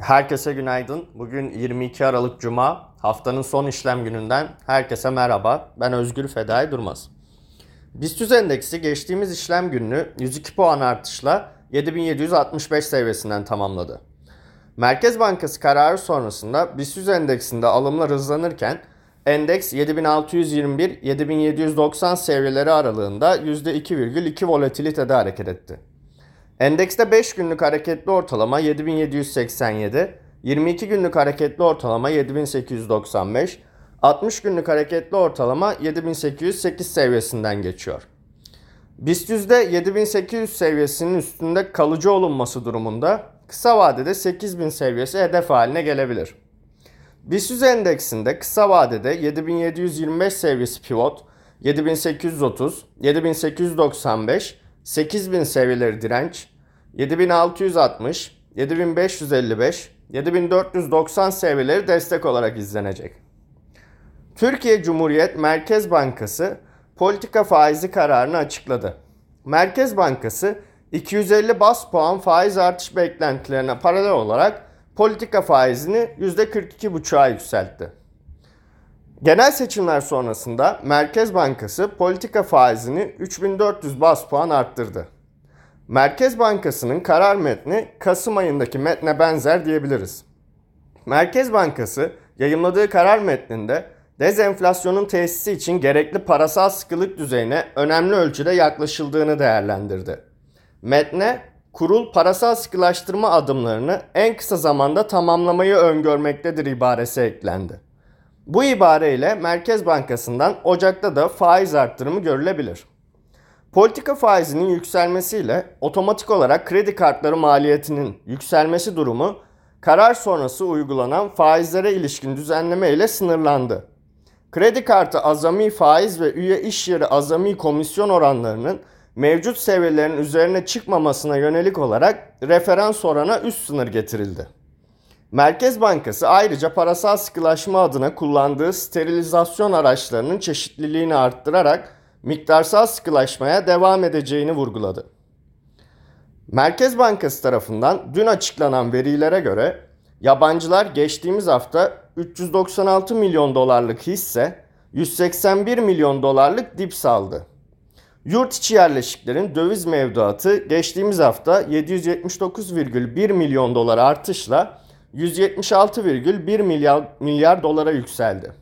Herkese günaydın. Bugün 22 Aralık Cuma. Haftanın son işlem gününden herkese merhaba. Ben Özgür Fedai Durmaz. BIST endeksi geçtiğimiz işlem gününü 102 puan artışla 7765 seviyesinden tamamladı. Merkez Bankası kararı sonrasında BIST endeksinde alımlar hızlanırken endeks 7621-7790 seviyeleri aralığında %2,2 volatilitede hareket etti. Endekste 5 günlük hareketli ortalama 7787, 22 günlük hareketli ortalama 7895, 60 günlük hareketli ortalama 7808 seviyesinden geçiyor. BIST yüzde 7800 seviyesinin üstünde kalıcı olunması durumunda kısa vadede 8000 seviyesi hedef haline gelebilir. BIST 100 endeksinde kısa vadede 7725 seviyesi pivot, 7830, 7895, 8000 seviyeleri direnç, 7660, 7555, 7490 seviyeleri destek olarak izlenecek. Türkiye Cumhuriyet Merkez Bankası politika faizi kararını açıkladı. Merkez Bankası 250 bas puan faiz artış beklentilerine paralel olarak politika faizini %42,5'a yükseltti. Genel seçimler sonrasında Merkez Bankası politika faizini 3400 bas puan arttırdı. Merkez Bankası'nın karar metni Kasım ayındaki metne benzer diyebiliriz. Merkez Bankası yayımladığı karar metninde dezenflasyonun tesisi için gerekli parasal sıkılık düzeyine önemli ölçüde yaklaşıldığını değerlendirdi. Metne, kurul parasal sıkılaştırma adımlarını en kısa zamanda tamamlamayı öngörmektedir ibaresi eklendi. Bu ibareyle Merkez Bankası'ndan Ocak'ta da faiz arttırımı görülebilir. Politika faizinin yükselmesiyle otomatik olarak kredi kartları maliyetinin yükselmesi durumu karar sonrası uygulanan faizlere ilişkin düzenleme ile sınırlandı. Kredi kartı azami faiz ve üye iş yeri azami komisyon oranlarının mevcut seviyelerin üzerine çıkmamasına yönelik olarak referans orana üst sınır getirildi. Merkez Bankası ayrıca parasal sıkılaşma adına kullandığı sterilizasyon araçlarının çeşitliliğini arttırarak miktarsal sıkılaşmaya devam edeceğini vurguladı. Merkez Bankası tarafından dün açıklanan verilere göre yabancılar geçtiğimiz hafta 396 milyon dolarlık hisse 181 milyon dolarlık dip saldı. Yurt içi yerleşiklerin döviz mevduatı geçtiğimiz hafta 779,1 milyon dolar artışla 176,1 milyar, milyar dolara yükseldi.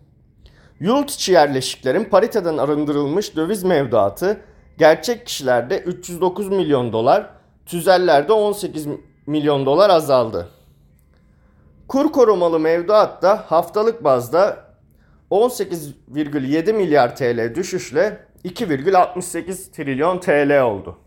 Yurt içi yerleşiklerin pariteden arındırılmış döviz mevduatı gerçek kişilerde 309 milyon dolar, tüzellerde 18 milyon dolar azaldı. Kur korumalı mevduat da haftalık bazda 18,7 milyar TL düşüşle 2,68 trilyon TL oldu.